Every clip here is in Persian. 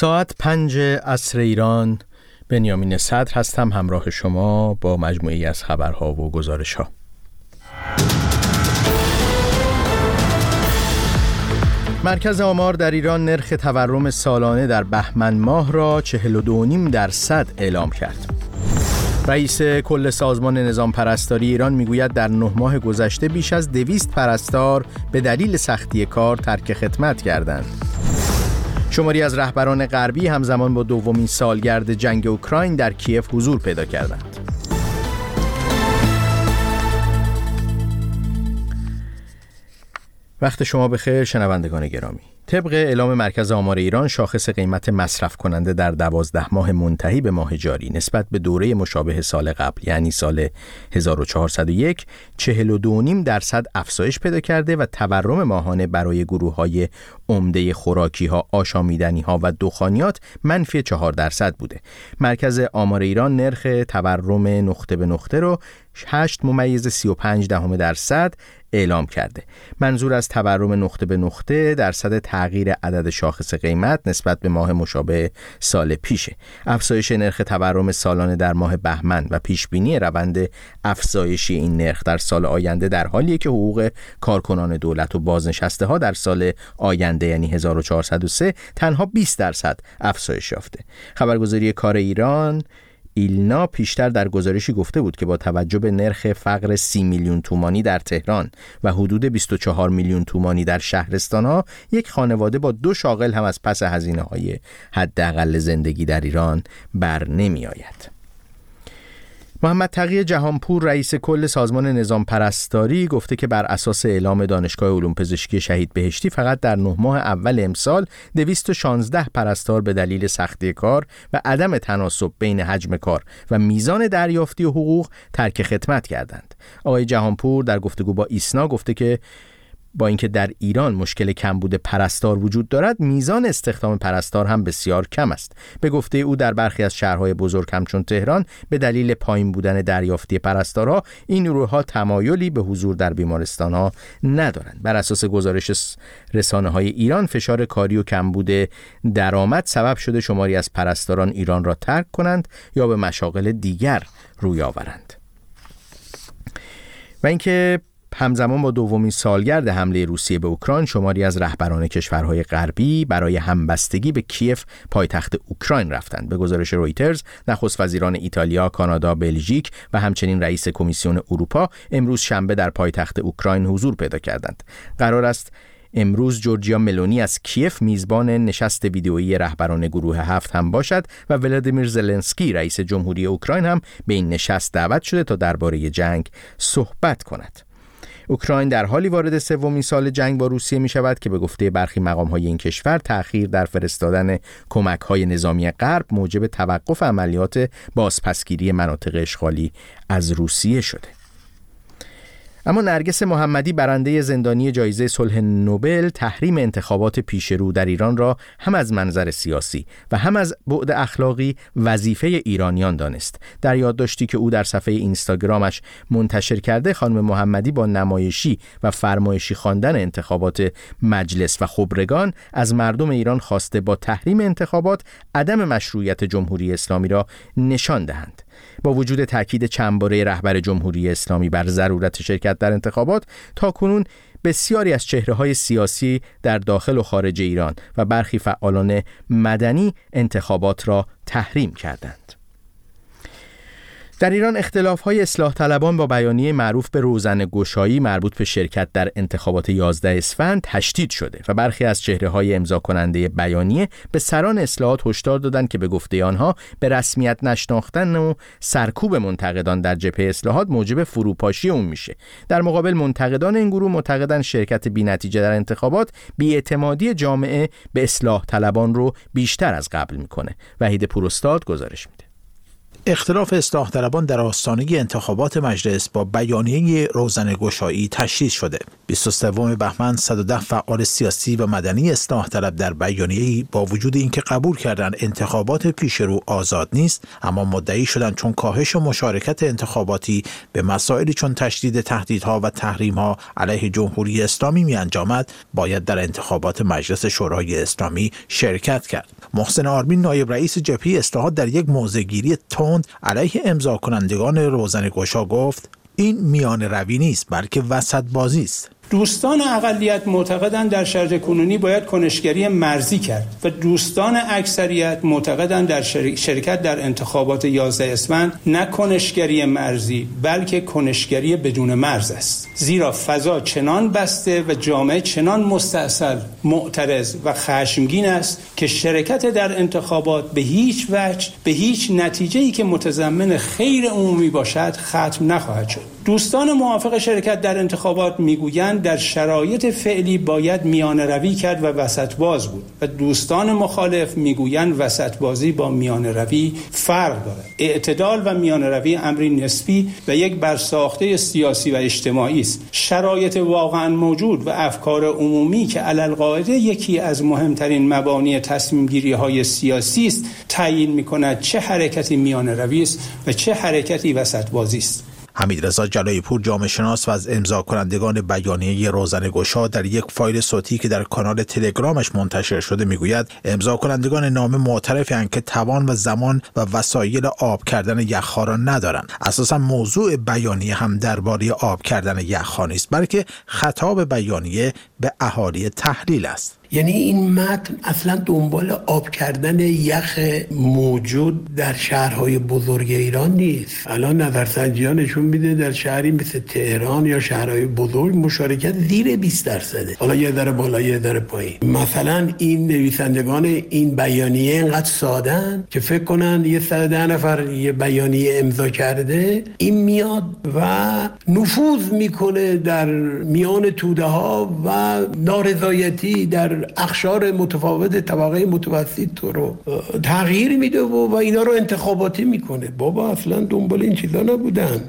ساعت پنج عصر ایران بنیامین صدر هستم همراه شما با مجموعی از خبرها و گزارش ها. مرکز آمار در ایران نرخ تورم سالانه در بهمن ماه را 42.5 درصد اعلام کرد. رئیس کل سازمان نظام پرستاری ایران می‌گوید در نه ماه گذشته بیش از دویست پرستار به دلیل سختی کار ترک خدمت کردند. شماری از رهبران غربی همزمان با دومین سالگرد جنگ اوکراین در کیف حضور پیدا کردند. وقت شما بخیر شنوندگان گرامی طبق اعلام مرکز آمار ایران شاخص قیمت مصرف کننده در دوازده ماه منتهی به ماه جاری نسبت به دوره مشابه سال قبل یعنی سال 1401 42.5 درصد افزایش پیدا کرده و تورم ماهانه برای گروه های عمده خوراکی ها، آشامیدنی ها و دخانیات منفی 4 درصد بوده. مرکز آمار ایران نرخ تورم نقطه به نقطه رو 8 ممیز 35 دهم درصد اعلام کرده. منظور از تورم نقطه به نقطه درصد تغییر عدد شاخص قیمت نسبت به ماه مشابه سال پیشه. افزایش نرخ تورم سالانه در ماه بهمن و پیش بینی روند افزایشی این نرخ در سال آینده در حالیه که حقوق کارکنان دولت و بازنشسته ها در سال آینده یعنی 1403 تنها 20 درصد افزایش یافته. خبرگزاری کار ایران ایلنا پیشتر در گزارشی گفته بود که با توجه به نرخ فقر 30 میلیون تومانی در تهران و حدود 24 میلیون تومانی در شهرستان ها یک خانواده با دو شاغل هم از پس هزینه های حداقل زندگی در ایران بر نمی آید. محمد تقی جهانپور رئیس کل سازمان نظام پرستاری گفته که بر اساس اعلام دانشگاه علوم پزشکی شهید بهشتی فقط در نه ماه اول امسال 216 پرستار به دلیل سختی کار و عدم تناسب بین حجم کار و میزان دریافتی حقوق ترک خدمت کردند. آقای جهانپور در گفتگو با ایسنا گفته که با اینکه در ایران مشکل کمبود پرستار وجود دارد میزان استخدام پرستار هم بسیار کم است. به گفته او در برخی از شهرهای بزرگ همچون تهران به دلیل پایین بودن دریافتی پرستارها این نیروها تمایلی به حضور در بیمارستانها ندارند. بر اساس گزارش رسانه های ایران فشار کاری و کمبود درآمد سبب شده شماری از پرستاران ایران را ترک کنند یا به مشاغل دیگر روی آورند. و اینکه همزمان با دومین سالگرد حمله روسیه به اوکراین شماری از رهبران کشورهای غربی برای همبستگی به کیف پایتخت اوکراین رفتند به گزارش رویترز نخست وزیران ایتالیا کانادا بلژیک و همچنین رئیس کمیسیون اروپا امروز شنبه در پایتخت اوکراین حضور پیدا کردند قرار است امروز جورجیا ملونی از کیف میزبان نشست ویدئویی رهبران گروه هفت هم باشد و ولادیمیر زلنسکی رئیس جمهوری اوکراین هم به این نشست دعوت شده تا درباره جنگ صحبت کند. اوکراین در حالی وارد سومین سال جنگ با روسیه می شود که به گفته برخی مقام های این کشور تأخیر در فرستادن کمک های نظامی غرب موجب توقف عملیات بازپسگیری مناطق اشغالی از روسیه شده. اما نرگس محمدی برنده زندانی جایزه صلح نوبل تحریم انتخابات پیشرو در ایران را هم از منظر سیاسی و هم از بعد اخلاقی وظیفه ایرانیان دانست. در یادداشتی که او در صفحه اینستاگرامش منتشر کرده خانم محمدی با نمایشی و فرمایشی خواندن انتخابات مجلس و خبرگان از مردم ایران خواسته با تحریم انتخابات عدم مشروعیت جمهوری اسلامی را نشان دهند. با وجود تاکید چندباره رهبر جمهوری اسلامی بر ضرورت شرکت در انتخابات تا کنون بسیاری از چهره های سیاسی در داخل و خارج ایران و برخی فعالان مدنی انتخابات را تحریم کردند. در ایران اختلاف های اصلاح طلبان با بیانیه معروف به روزن گشایی مربوط به شرکت در انتخابات 11 اسفند تشدید شده و برخی از چهره های امضا کننده بیانیه به سران اصلاحات هشدار دادند که به گفته آنها به رسمیت نشناختن و سرکوب منتقدان در جبهه اصلاحات موجب فروپاشی اون میشه. در مقابل منتقدان این گروه معتقدند شرکت نتیجه در انتخابات بیاعتمادی جامعه به اصلاح طلبان رو بیشتر از قبل می‌کنه. وحید پروستاد گزارش میده. اختلاف اصلاح طلبان در آستانه انتخابات مجلس با بیانیه روزن گشایی تشدید شده. 23 بهمن 110 فعال سیاسی و مدنی اصلاح طلب در بیانیه با وجود اینکه قبول کردن انتخابات پیش رو آزاد نیست اما مدعی شدند چون کاهش مشارکت انتخاباتی به مسائلی چون تشدید تهدیدها و تحریمها علیه جمهوری اسلامی می انجامد باید در انتخابات مجلس شورای اسلامی شرکت کرد. محسن آرمین نایب رئیس جبهه اصلاحات در یک موضعگیری تند علیه امضا کنندگان روزنگشا گفت این میان روی نیست بلکه وسط بازی است. دوستان اقلیت معتقدند در شرط کنونی باید کنشگری مرزی کرد و دوستان اکثریت معتقدند در شرکت در انتخابات 11 اسفند نه کنشگری مرزی بلکه کنشگری بدون مرز است. زیرا فضا چنان بسته و جامعه چنان مستاصل معترض و خشمگین است که شرکت در انتخابات به هیچ وجه به هیچ نتیجه که متضمن خیر عمومی باشد ختم نخواهد شد. دوستان موافق شرکت در انتخابات می‌گویند در شرایط فعلی باید میان روی کرد و وسط باز بود و دوستان مخالف می‌گویند وسط بازی با میان روی فرق دارد. اعتدال و میان روی امری نسبی و یک برساخته سیاسی و اجتماعی است. شرایط واقعا موجود و افکار عمومی که علالقاعده یکی از مهمترین مبانی تصمیم گیری های سیاسی است تعیین می کند چه حرکتی میان روی است و چه حرکتی وسط بازی است. حمید رضا جلایی پور جامعه شناس و از امضا کنندگان بیانیه روزن گشا در یک فایل صوتی که در کانال تلگرامش منتشر شده می‌گوید امضا کنندگان نامه معترفی که توان و زمان و وسایل آب کردن یخها را ندارند. اساسا موضوع بیانیه هم درباره آب کردن یخها نیست بلکه خطاب بیانیه به اهالی تحلیل است. یعنی این متن اصلا دنبال آب کردن یخ موجود در شهرهای بزرگ ایران نیست. الان نظرسنجی ها نشون میده در شهری مثل تهران یا شهرهای بزرگ مشارکت زیر 20 درصده حالا یه در بالا یه در پایین. مثلا این نویسندگان این بیانیه اینقدر سادن که فکر کنن یه ده نفر یه بیانیه امضا کرده این میاد و نفوذ می‌کنه در میان توده ها و نارضایتی در اخشار متفاوت طبقه متوسط رو تغییر میده و, و اینا رو انتخاباتی می‌کنه. بابا اصلا دنبال این چیزا نبودن.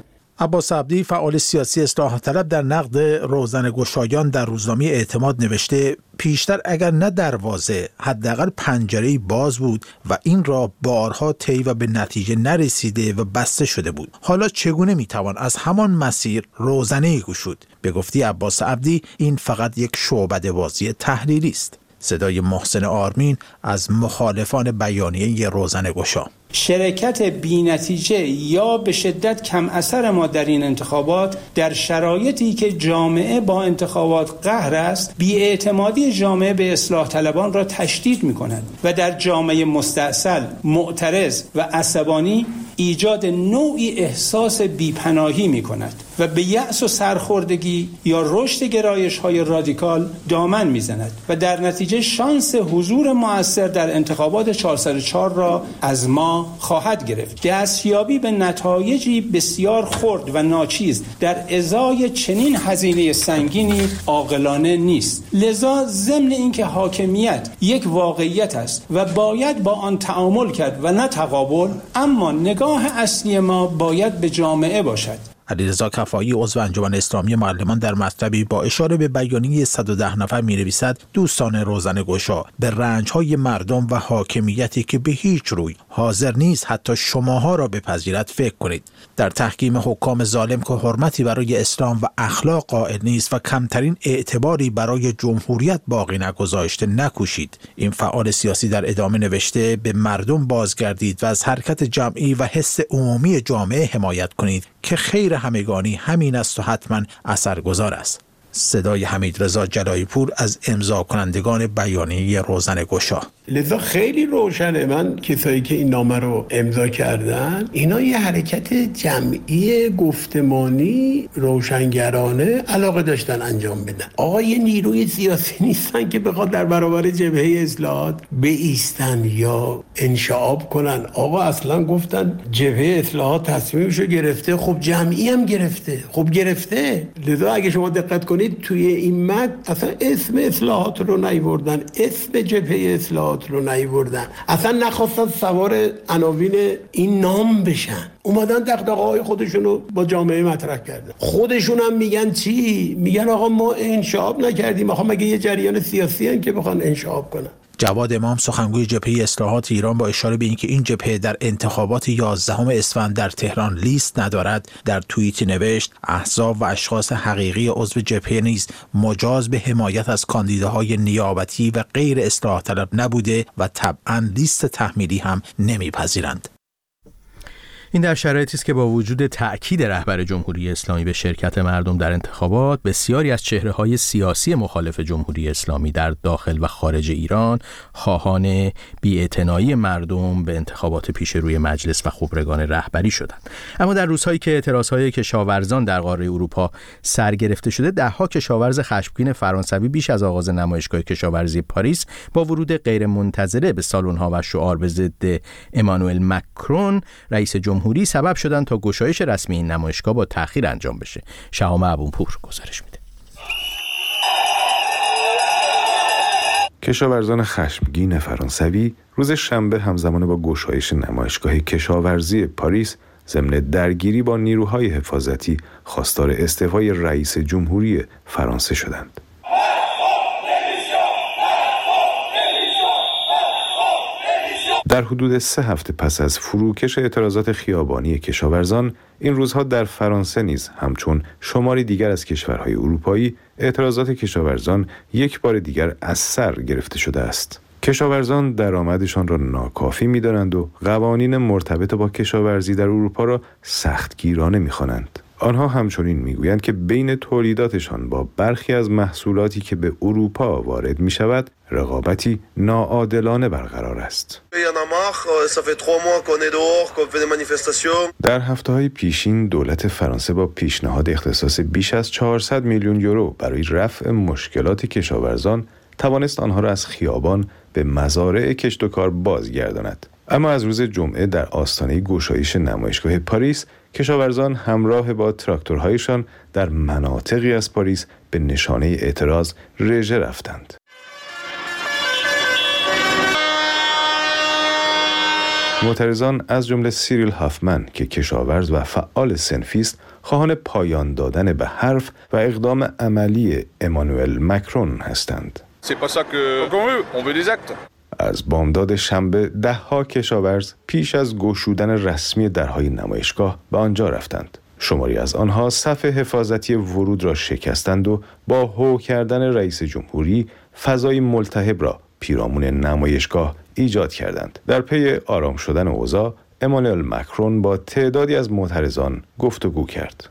عباس عبدی فعال سیاسی اصلاح طلب در نقد روزن گشایان در روزنامه اعتماد نوشته پیشتر اگر نه دروازه حداقل پنجره باز بود و این را بارها طی و به نتیجه نرسیده و بسته شده بود. حالا چگونه می‌توان از همان مسیر روزنه گشود؟ به گفتی عباس عبدی این فقط یک شعبده بازی تحلیلی است. صدای محسن آرمین از مخالفان بیانیه روزن گشا. شرکت بینتیجه یا به شدت کم اثر ما در این انتخابات در شرایطی که جامعه با انتخابات قهر است بیاعتمادی جامعه به اصلاح طلبان را تشدید می کند و در جامعه مستاصل معترض و عصبانی ایجاد نوعی احساس بیپناهی می کند و به یأس و سرخوردگی یا رشد گرایش های رادیکال دامن می‌زند و در نتیجه شانس حضور موثر در انتخابات 404 را از ما خواهد گرفت. دستیابی به نتایجی بسیار خرد و ناچیز در ازای چنین هزینه سنگینی عاقلانه نیست. لذا ضمن اینکه حاکمیت یک واقعیت است و باید با آن تعامل کرد و نه تقابل اما نگاه اصلی ما باید به جامعه باشد. علیرضا کفایی عضو انجمن اسلامی معلمان در مطلبی با اشاره به بیانیه 110 نفر می نویسد دوستان روزن گشا به رنج های مردم و حاکمیتی که به هیچ روی حاضر نیست حتی شماها را بپذیرد فکر کنید. در تحکیم حکام ظالم که حرمتی برای اسلام و اخلاق قائل نیست و کمترین اعتباری برای جمهوریت باقی نگذاشته نکوشید. این فعال سیاسی در ادامه نوشته به مردم بازگردید و از حرکت جمعی و حس عمومی جامعه حمایت کنید که خیر همگانی همین است و حتما اثرگذار است. صدای حمید رضا جلایی پور از امضا کنندگان بیانیه روزن گشا لذا خیلی روشنه. من کسایی که این نامه رو امضا کردن اینا یه حرکت جمعی گفتمانی روشنگرانه علاقه داشتن انجام بدن. آقا نیروی سیاسی نیستن که بخواد در برابر جبهه اصلاحات ایستن یا انشعاب کنن. آقا اصلا گفتن جبهه اصلاحات تصمیمشو گرفته. خب جمعی هم گرفته. خب گرفته. لذا اگه شما دقت کنید توی این مد اصلا اسم اصلاحات رو نیوردن. اسم جبهه اصلاحات. رو نیوردن. اصلا نخواستن سوار عناوین این نام بشن. اومدن دقدقه های خودشون رو با جامعه مطرح کردن. خودشون هم میگن چی؟ میگن آقا ما انشاب نکردیم. آقا مگه یه جریان سیاسی هن که بخوان انشاب کنن؟ جواد امام سخنگوی جبهه اصلاحات ایران با اشاره به اینکه این جبهه در انتخابات 11 اسفند در تهران لیست ندارد در توییتی نوشت احزاب و اشخاص حقیقی عضو جبهه نیز مجاز به حمایت از کاندیداهای نیابتی و غیر اصلاح طلب نبوده و طبعا لیست تحمیلی هم نمیپذیرند. این در شرایطی است که با وجود تأکید رهبر جمهوری اسلامی به شرکت مردم در انتخابات بسیاری از چهره های سیاسی مخالف جمهوری اسلامی در داخل و خارج ایران خواهان بیاعتنایی مردم به انتخابات پیش روی مجلس و خبرگان رهبری شدند. اما در روزهایی که اعتراضهای کشاورزان در قاره اروپا سرگرفته شده دهها کشاورز خشمگین فرانسوی بیش از آغاز نمایشگاه کشاورزی پاریس با ورود غیرمنتظره به سالن‌ها و شعار به ضد امانوئل مکرون رئیس جمهوری جمهوری سبب شدن تا گشایش رسمی این نمایشگاه با تاخیر انجام بشه شهام ابونپور گزارش میده کشاورزان خشمگین فرانسوی روز شنبه همزمان با گشایش نمایشگاه کشاورزی پاریس ضمن درگیری با نیروهای حفاظتی خواستار استعفای رئیس جمهوری فرانسه شدند. در حدود سه هفته پس از فروکش اعتراضات خیابانی کشاورزان این روزها در فرانسه نیز همچون شماری دیگر از کشورهای اروپایی اعتراضات کشاورزان یک بار دیگر از سر گرفته شده است. کشاورزان درآمدشان را ناکافی می‌دانند و قوانین مرتبط با کشاورزی در اروپا را سختگیرانه می‌خوانند. آنها همچنین می‌گویند که بین تولیداتشان با برخی از محصولاتی که به اروپا وارد می شود رقابتی ناعادلانه برقرار است. در هفته های پیشین دولت فرانسه با پیشنهاد اختصاص بیش از 400 میلیون یورو برای رفع مشکلات کشاورزان توانست آنها را از خیابان به مزارع کشت و کار بازگرداند. اما از روز جمعه در آستانه گشایش نمایشگاه پاریس کشاورزان همراه با تراکتورهایشان در مناطقی از پاریس به نشانه اعتراض رژه رفتند. معترضان از جمله سیریل هافمن که کشاورز و فعال صنفی است خواهان پایان دادن به حرف و اقدام عملی امانوئل مکرون هستند. از بامداد شنبه دهها کشاورز پیش از گشودن رسمی درهای نمایشگاه به آنجا رفتند. شماری از آنها صف حفاظتی ورود را شکستند و با هو کردن رئیس جمهوری فضای ملتهب را پیرامون نمایشگاه ایجاد کردند. در پی آرام شدن اوضاع امانوئل مکرون با تعدادی از معترضان گفتگو کرد.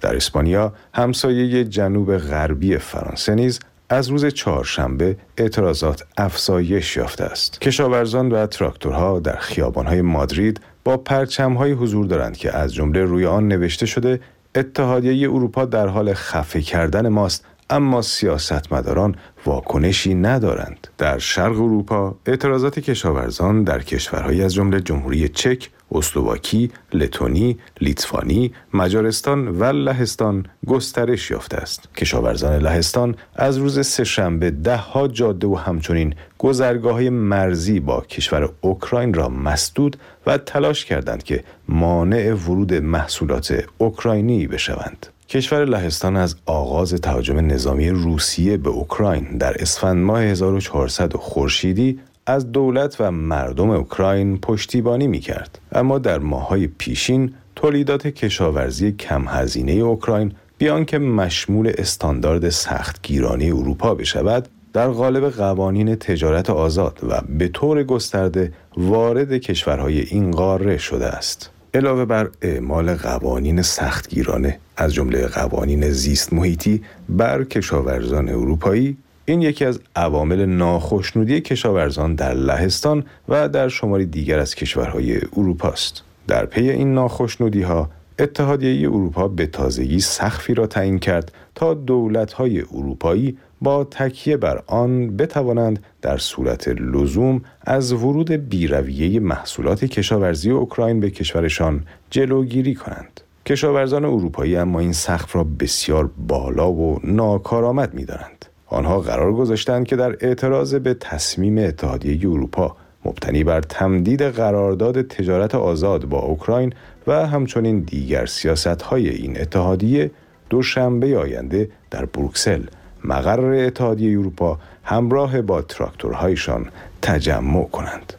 در اسپانیا همسایه جنوب غربی فرانسه نیز از روز چهارشنبه اعتراضات افزایش یافته است. کشاورزان و تراکتورها در خیابانهای مادرید با پرچمهایی حضور دارند که از جمله روی آن نوشته شده اتحادیه اروپا در حال خفه کردن ماست اما سیاستمداران واکنشی ندارند. در شرق اروپا اعتراضات کشاورزان در کشورهایی از جمله جمهوری چک، اسلواکی، لتونی، لیتوانی، مجارستان و لهستان گسترش یافته است. کشاورزان لهستان از روز سهشنبه ده ها جاده و همچنین گذرگاه مرزی با کشور اوکراین را مسدود و تلاش کردند که مانع ورود محصولات اوکراینی بشوند. کشور لهستان از آغاز تهاجم نظامی روسیه به اوکراین در اسفند ماه 1400 خورشیدی از دولت و مردم اوکراین پشتیبانی می کرد. اما در ماهای پیشین تولیدات کشاورزی کم هزینه اوکراین بیان که مشمول استاندارد سختگیرانی اروپا بشود در قالب قوانین تجارت آزاد و به طور گسترده وارد کشورهای این قاره شده است. علاوه بر اعمال قوانین سختگیرانه از جمله قوانین زیست محیطی بر کشاورزان اروپایی این یکی از عوامل ناخشنودی کشاورزان در لهستان و در شماری دیگر از کشورهای اروپا است. در پی این ناخشنودی ها اتحادیه اروپا به تازگی سخفی را تعیین کرد تا دولت‌های اروپایی با تکیه بر آن بتوانند در صورت لزوم از ورود بیرویه محصولات کشاورزی اوکراین به کشورشان جلوگیری کنند. کشاورزان اروپایی اما این سقف را بسیار بالا و ناکارآمد می‌دانند. آنها قرار گذاشتند که در اعتراض به تصمیم اتحادیه اروپا مبتنی بر تمدید قرارداد تجارت آزاد با اوکراین و همچنین دیگر سیاست های این اتحادیه دوشنبه آینده در بروکسل مقر اتحادیه اروپا همراه با تراکتورهایشان تجمع کنند.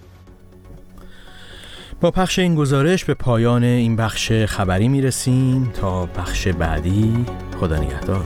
با پخش این گزارش به پایان این بخش خبری می رسیم تا بخش بعدی خدا نگهدار.